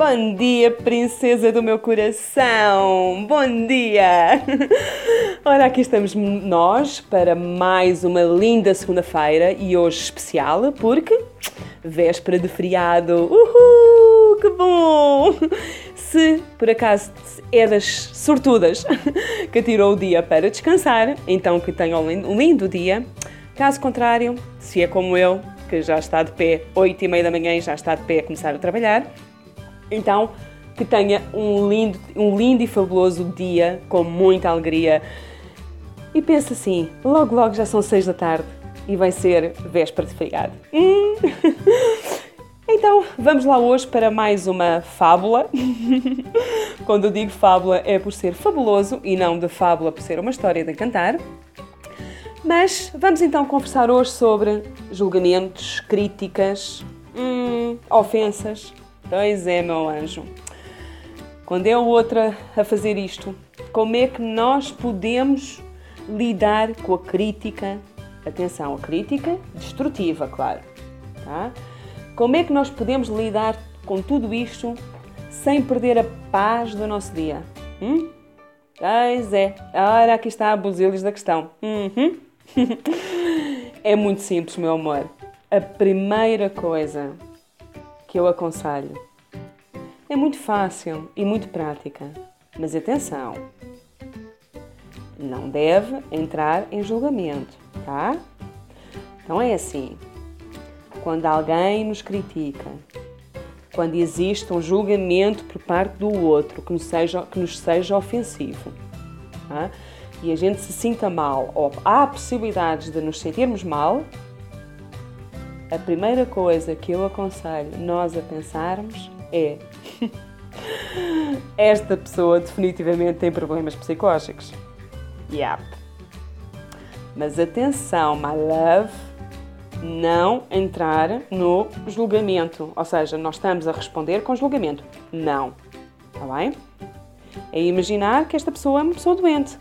Bom dia, princesa do meu coração! Bom dia! Ora, aqui estamos nós para mais uma linda segunda-feira e hoje especial porque véspera de feriado. Uhul! Que bom! Se por acaso é das sortudas que tirou o dia para descansar, então que tenha um lindo dia. Caso contrário, se é como eu, que já está de pé 8 e meia da manhã e já está de pé a começar a trabalhar, então, que tenha um lindo, um lindo e fabuloso dia com muita alegria. E pensa assim, logo logo já são seis da tarde e vai ser véspera de feriado. Hum. Então, vamos lá hoje para mais uma fábula. Quando eu digo fábula é por ser fabuloso e não de fábula por ser uma história de encantar. Mas vamos então conversar hoje sobre julgamentos, críticas, hum, ofensas, Pois é, meu anjo. Quando é outra a fazer isto, como é que nós podemos lidar com a crítica? Atenção, a crítica destrutiva, claro. Tá? Como é que nós podemos lidar com tudo isto sem perder a paz do nosso dia? Hum? Pois é, ora aqui está a buzilis da questão. Uhum. é muito simples, meu amor. A primeira coisa que eu aconselho. É muito fácil e muito prática, mas atenção, não deve entrar em julgamento, tá? Então é assim: quando alguém nos critica, quando existe um julgamento por parte do outro que nos seja, que nos seja ofensivo, tá? e a gente se sinta mal, ou há possibilidades de nos sentirmos mal, a primeira coisa que eu aconselho nós a pensarmos é: esta pessoa definitivamente tem problemas psicológicos. Yep. Mas atenção, my love, não entrar no julgamento. Ou seja, nós estamos a responder com julgamento. Não. Está bem? É imaginar que esta pessoa é uma pessoa doente.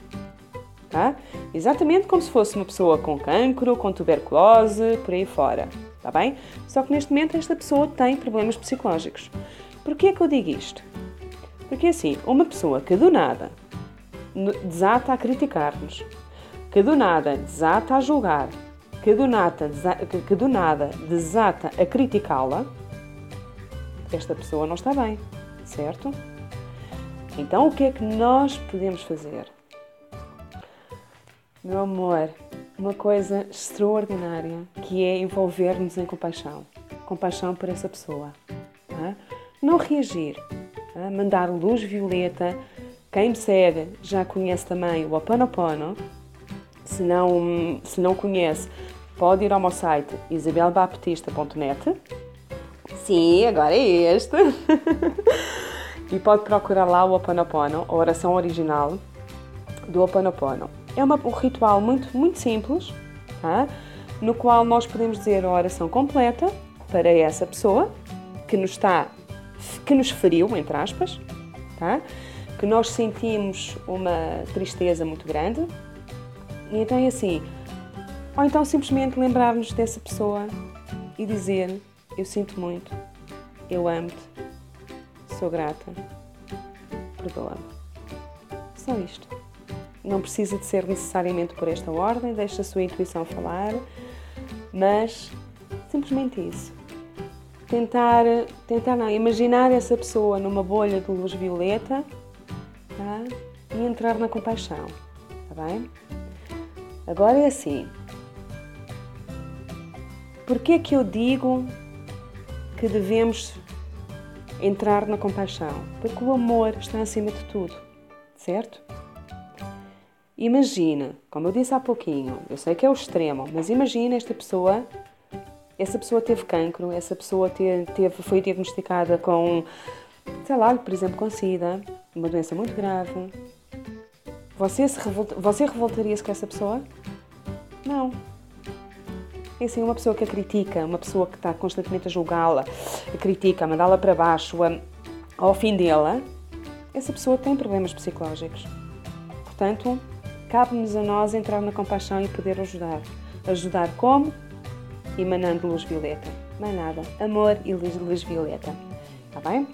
Tá? Exatamente como se fosse uma pessoa com cancro, com tuberculose, por aí fora. Está bem? Só que neste momento esta pessoa tem problemas psicológicos. Porquê é que eu digo isto? Porque assim, uma pessoa que do nada desata a criticar-nos, que do nada desata a julgar, que do nada, que do nada desata a criticá-la, esta pessoa não está bem, certo? Então o que é que nós podemos fazer? Meu amor, uma coisa extraordinária que é envolver-nos em compaixão. Compaixão por essa pessoa. Não reagir, tá? mandar luz violeta. Quem me segue já conhece também o Oponopono. Se não, se não conhece, pode ir ao meu site isabelbaptista.net. Sim, agora é este. e pode procurar lá o Oponopono, a oração original do Oponopono. É uma, um ritual muito, muito simples, tá? no qual nós podemos dizer a oração completa para essa pessoa que nos está, que nos feriu, entre aspas, tá? que nós sentimos uma tristeza muito grande. E então é assim, ou então simplesmente lembrar-nos dessa pessoa e dizer: Eu sinto muito, eu amo-te, sou grata, perdoa-me. Só isto. Não precisa de ser necessariamente por esta ordem, deixa a sua intuição falar, mas simplesmente isso. Tentar, tentar não, imaginar essa pessoa numa bolha de luz violeta tá? e entrar na compaixão, tá bem? Agora é assim. Porquê que eu digo que devemos entrar na compaixão? Porque o amor está acima de tudo, certo? Imagina, como eu disse há pouquinho, eu sei que é o extremo, mas imagina esta pessoa, essa pessoa teve cancro, essa pessoa teve, teve, foi diagnosticada com, sei lá, por exemplo, com SIDA, uma doença muito grave. Você, se revolta, você revoltaria-se com essa pessoa? Não. É assim, uma pessoa que a critica, uma pessoa que está constantemente a julgá-la, a critica, a mandá-la para baixo, a, ao fim dela, essa pessoa tem problemas psicológicos. Portanto, cabe-nos a nós entrar na compaixão e poder ajudar. Ajudar como? Emanando luz violeta. Mais nada. Amor e luz, luz violeta. Está bem?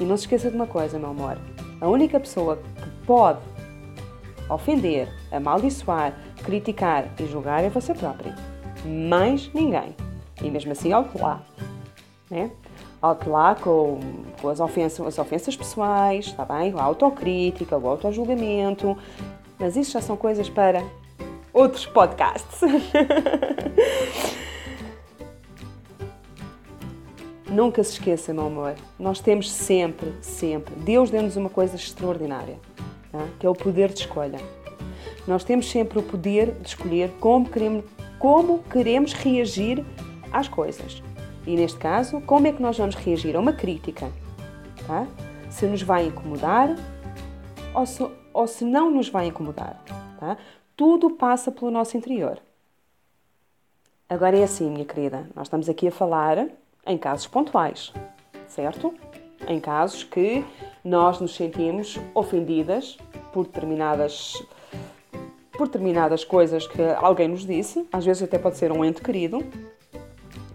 E não se esqueça de uma coisa, meu amor. A única pessoa que pode ofender, amaldiçoar, criticar e julgar é você próprio. Mais ninguém. E mesmo assim, alto lá. Né? Alto lá com, com as, ofensas, as ofensas pessoais, está bem? A autocrítica, o autojulgamento. Mas isso já são coisas para outros podcasts. Nunca se esqueça, meu amor, nós temos sempre, sempre, Deus deu-nos uma coisa extraordinária, tá? que é o poder de escolha. Nós temos sempre o poder de escolher como queremos, como queremos reagir às coisas. E neste caso, como é que nós vamos reagir a uma crítica? Tá? Se nos vai incomodar ou se, ou se não nos vai incomodar. Tá? Tudo passa pelo nosso interior. Agora é assim, minha querida, nós estamos aqui a falar em casos pontuais, certo? Em casos que nós nos sentimos ofendidas por determinadas por determinadas coisas que alguém nos disse, às vezes até pode ser um ente querido,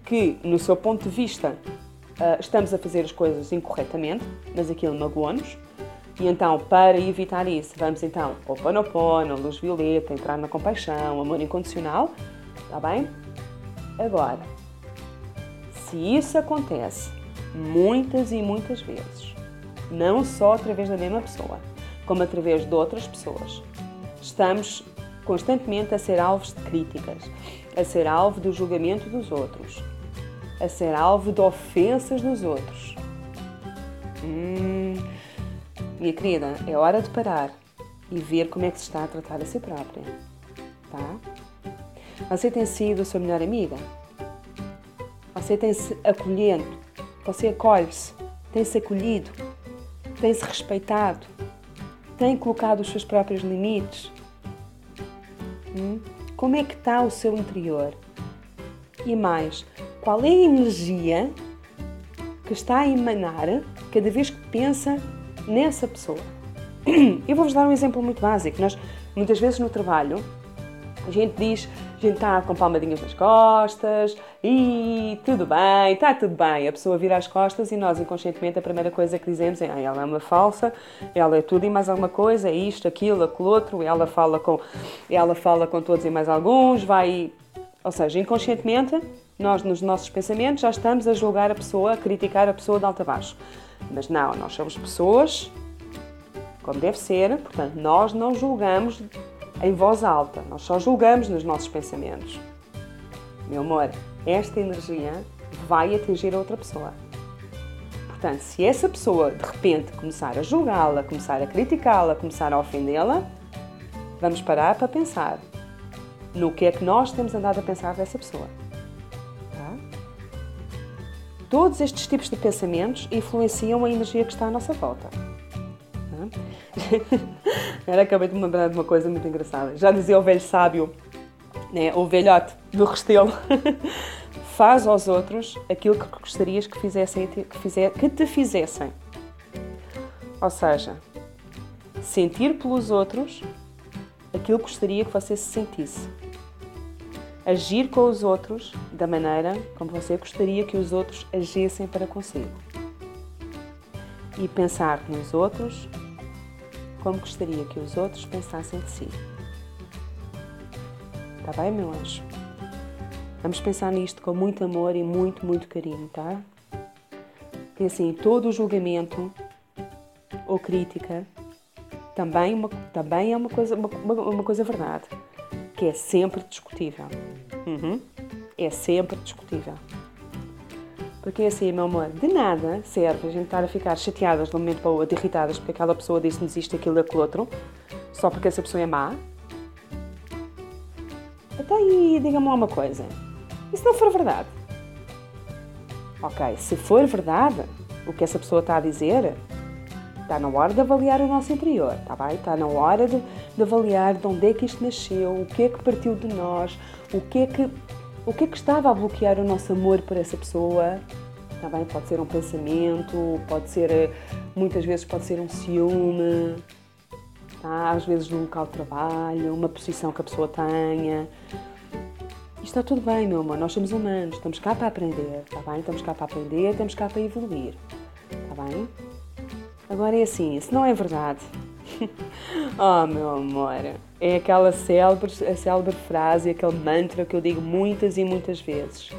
que no seu ponto de vista uh, estamos a fazer as coisas incorretamente, mas aquilo magoou-nos, e então, para evitar isso, vamos então ao Ponopono, luz violeta, entrar na compaixão, amor incondicional, está bem? Agora, se isso acontece muitas e muitas vezes, não só através da mesma pessoa, como através de outras pessoas, estamos constantemente a ser alvos de críticas, a ser alvo do julgamento dos outros, a ser alvo de ofensas dos outros. Hum, minha querida, é hora de parar e ver como é que se está a tratar a si própria. Tá? Você tem sido a sua melhor amiga? Você tem-se acolhendo, você acolhe-se, tem-se acolhido, tem-se respeitado, tem colocado os seus próprios limites. Hum? Como é que está o seu interior? E mais, qual é a energia que está a emanar cada vez que pensa nessa pessoa? Eu vou-vos dar um exemplo muito básico. Nós, muitas vezes no trabalho, a gente diz a gente está com palmadinhas nas costas e tudo bem, está tudo bem. A pessoa vira as costas e nós, inconscientemente, a primeira coisa que dizemos é ah, ela é uma falsa, ela é tudo e mais alguma coisa, é isto, aquilo, aquilo outro, ela fala com, ela fala com todos e mais alguns, vai. Ou seja, inconscientemente, nós, nos nossos pensamentos, já estamos a julgar a pessoa, a criticar a pessoa de alto a baixo. Mas não, nós somos pessoas como deve ser, portanto, nós não julgamos em voz alta, nós só julgamos nos nossos pensamentos. Meu amor, esta energia vai atingir a outra pessoa. Portanto, se essa pessoa de repente começar a julgá-la, começar a criticá-la, começar a ofendê-la, vamos parar para pensar no que é que nós temos andado a pensar dessa pessoa. Todos estes tipos de pensamentos influenciam a energia que está à nossa volta. Era, acabei de me lembrar de uma coisa muito engraçada. Já dizia o velho sábio, né, o velhote do Restelo, faz aos outros aquilo que gostarias que, fizessem, que, fizer, que te fizessem. Ou seja, sentir pelos outros aquilo que gostaria que você se sentisse. Agir com os outros da maneira como você gostaria que os outros agissem para consigo. E pensar nos outros como gostaria que os outros pensassem de si. Está bem, meu anjo? Vamos pensar nisto com muito amor e muito, muito carinho, tá? Porque assim, todo o julgamento ou crítica também, uma, também é uma coisa, uma, uma coisa verdade, que é sempre discutível. Uhum. É sempre discutível. Porque assim, meu amor, de nada serve a gente estar a ficar chateadas de um momento para o outro, irritadas porque aquela pessoa disse-nos isto, aquilo, aquilo outro, só porque essa pessoa é má. Até aí, diga-me lá uma coisa. E se não for verdade? Ok, se for verdade o que essa pessoa está a dizer, está na hora de avaliar o nosso interior, está bem? Está na hora de, de avaliar de onde é que isto nasceu, o que é que partiu de nós, o que é que o que é que estava a bloquear o nosso amor por essa pessoa? Tá bem? Pode ser um pensamento, pode ser, eh, muitas vezes pode ser um ciúme, tá? às vezes no local de trabalho, uma posição que a pessoa tenha. Está tudo bem, meu amor, nós somos humanos, estamos cá para aprender, tá bem? Estamos cá para aprender, estamos cá para evoluir. bem? Agora é assim, isso não é verdade. oh, meu amor, é aquela célebre, a célebre frase, aquele mantra que eu digo muitas e muitas vezes.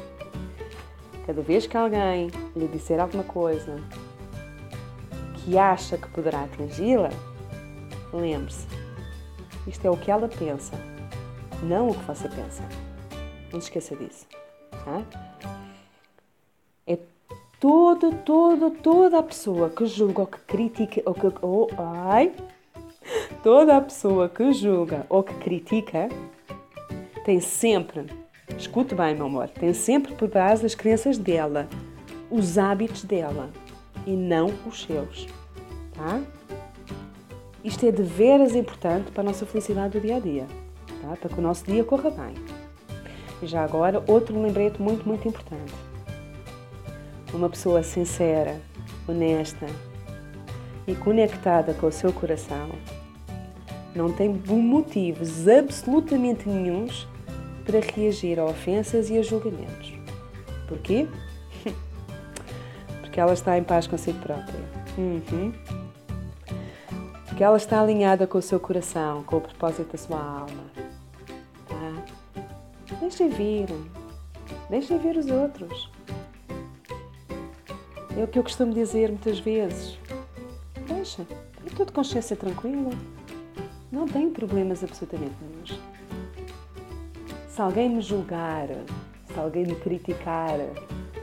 Cada vez que alguém lhe disser alguma coisa que acha que poderá atingi-la, lembre-se, isto é o que ela pensa, não o que você pensa. Não se esqueça disso. Tá? É toda, toda, toda a pessoa que julga ou que critica ou que. Oh, ai, toda a pessoa que julga ou que critica tem sempre, escute bem, meu amor, tem sempre por base as crenças dela, os hábitos dela e não os seus. Tá? Isto é de veras importante para a nossa felicidade do dia a dia, tá? para que o nosso dia corra bem. E já agora, outro lembrete muito, muito importante. Uma pessoa sincera, honesta e conectada com o seu coração não tem motivos absolutamente nenhums para reagir a ofensas e a julgamentos. Porquê? Porque ela está em paz consigo própria. Uhum. Porque ela está alinhada com o seu coração, com o propósito da sua alma. Tá? Deixa vir. Deixa vir os outros. É o que eu costumo dizer muitas vezes. Deixa. Estou de consciência tranquila. Não tenho problemas absolutamente nenhum. Se alguém me julgar, se alguém me criticar,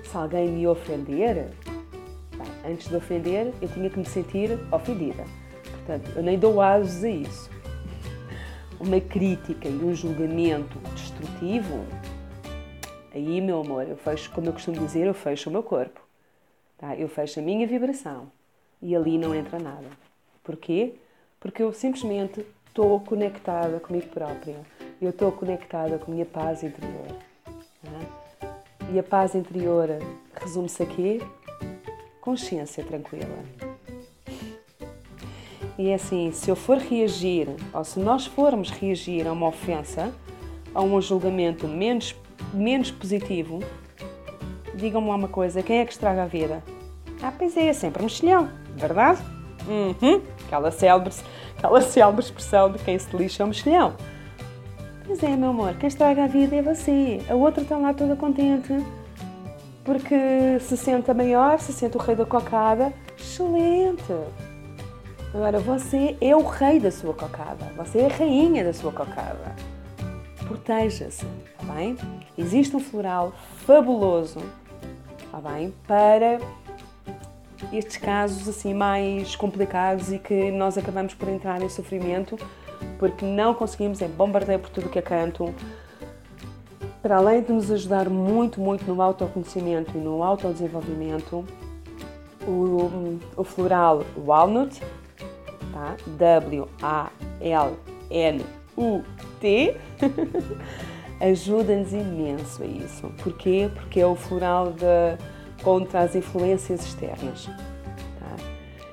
se alguém me ofender, bem, antes de ofender, eu tinha que me sentir ofendida. Portanto, eu nem dou asos a isso. Uma crítica e um julgamento destrutivo, aí, meu amor, eu fecho, como eu costumo dizer, eu fecho o meu corpo. Tá? Eu fecho a minha vibração e ali não entra nada. Porquê? Porque eu simplesmente estou conectada comigo própria. Eu estou conectada com a minha paz interior. Tá? E a paz interior resume-se aqui: consciência tranquila. E é assim, se eu for reagir, ou se nós formos reagir a uma ofensa, a um julgamento menos, menos positivo, digam-me uma coisa, quem é que estraga a vida? Ah, pois é, é sempre um mexilhão, verdade? Uhum, aquela célebre, aquela célebre expressão de quem se lixa é um mexilhão. Pois é, meu amor, quem estraga a vida é você. A outra está lá toda contente porque se senta maior, se sente o rei da cocada. Excelente! Agora, você é o rei da sua cocada, você é a rainha da sua cocada. Proteja-se, está bem? Existe um floral fabuloso, está bem? Para estes casos assim mais complicados e que nós acabamos por entrar em sofrimento porque não conseguimos, é bombardeio por tudo que é canto. Para além de nos ajudar muito, muito no autoconhecimento e no autodesenvolvimento, o, o floral Walnut tá? W-A-L-N-U-T, ajuda-nos imenso a isso. Porquê? Porque é o floral de, contra as influências externas. Tá?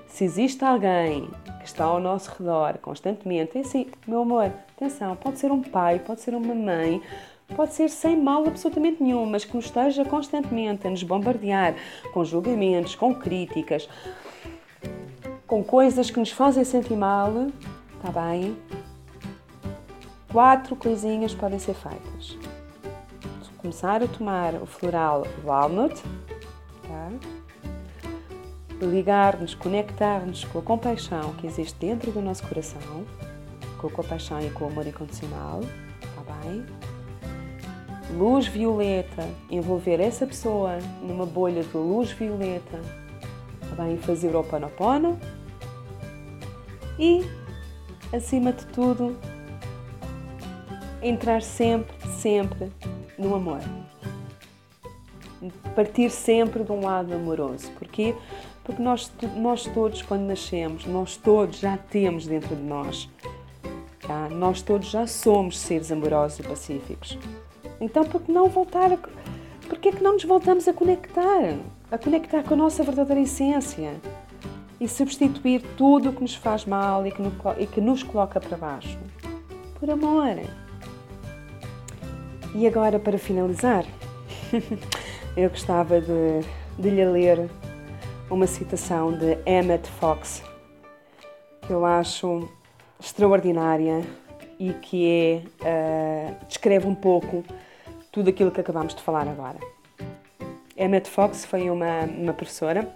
Se existe alguém que está ao nosso redor constantemente, é assim, meu amor, atenção, pode ser um pai, pode ser uma mãe, pode ser sem mal absolutamente nenhum, mas que nos esteja constantemente a nos bombardear com julgamentos, com críticas, com coisas que nos fazem sentir mal, está bem? Quatro coisinhas podem ser feitas. Começar a tomar o floral walnut, tá? ligar-nos, conectar-nos com a compaixão que existe dentro do nosso coração, com a compaixão e com o amor incondicional, está bem? Luz violeta, envolver essa pessoa numa bolha de luz violeta, está bem? Fazer o Oponopono, e, acima de tudo, entrar sempre, sempre no amor. Partir sempre de um lado amoroso. Porquê? Porque nós, nós todos, quando nascemos, nós todos já temos dentro de nós. Tá? Nós todos já somos seres amorosos e pacíficos. Então, por que não voltar a. Por que é que não nos voltamos a conectar? A conectar com a nossa verdadeira essência? e substituir tudo o que nos faz mal e que, no, que nos coloca para baixo. Por amor. E agora, para finalizar, eu gostava de, de lhe ler uma citação de Emmett Fox que eu acho extraordinária e que é, uh, descreve um pouco tudo aquilo que acabamos de falar agora. Emmett Fox foi uma, uma professora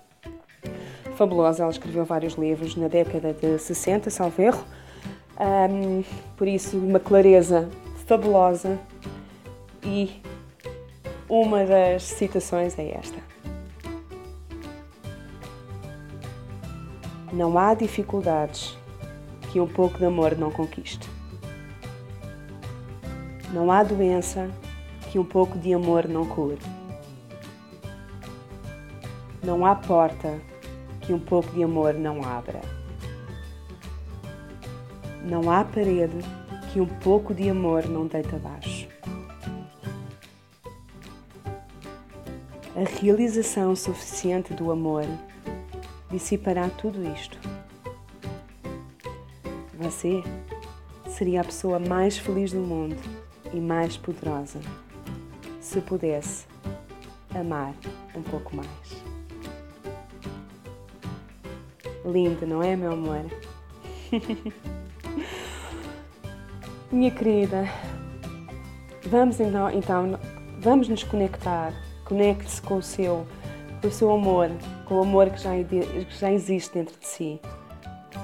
fabulosa, ela escreveu vários livros na década de 60, salvo erro, um, por isso uma clareza fabulosa e uma das citações é esta. Não há dificuldades que um pouco de amor não conquiste. Não há doença que um pouco de amor não cure. Não há porta que um pouco de amor não abra. Não há parede que um pouco de amor não deita abaixo. A realização suficiente do amor dissipará tudo isto. Você seria a pessoa mais feliz do mundo e mais poderosa se pudesse amar um pouco mais. Lindo, não é, meu amor? Minha querida, vamos então, então vamos nos conectar. Conecte-se com o seu, com o seu amor, com o amor que já, que já existe dentro de si.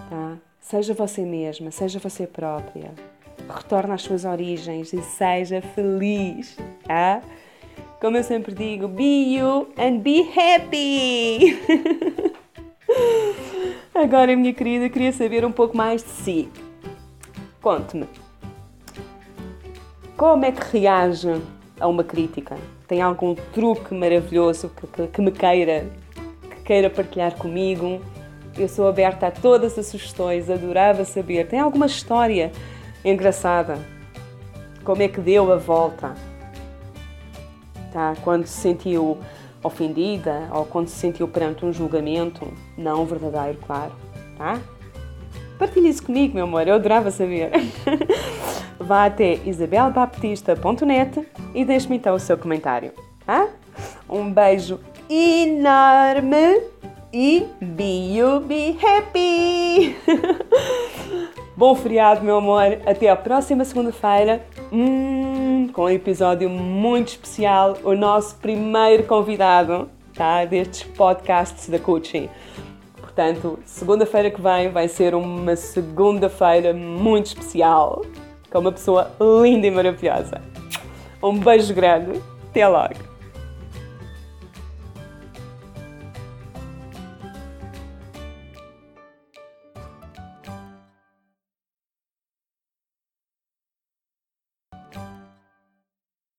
Tá? Seja você mesma, seja você própria. Retorne às suas origens e seja feliz. Tá? Como eu sempre digo, be you and be happy! Agora, minha querida, queria saber um pouco mais de si. Conte-me. Como é que reage a uma crítica? Tem algum truque maravilhoso que, que, que me queira, que queira partilhar comigo? Eu sou aberta a todas as sugestões, adorava saber. Tem alguma história engraçada? Como é que deu a volta? Tá? Quando se sentiu ofendida ou quando se sentiu perante um julgamento não verdadeiro, claro. Tá? Partilhe isso comigo, meu amor, eu adorava saber. Vá até isabelbaptista.net e deixe-me então o seu comentário. Tá? Um beijo enorme e be you be happy! Bom feriado, meu amor. Até a próxima segunda-feira hum, com um episódio muito especial. O nosso primeiro convidado tá, destes podcasts da Coaching. Portanto, segunda-feira que vem vai ser uma segunda-feira muito especial com uma pessoa linda e maravilhosa. Um beijo grande. Até logo.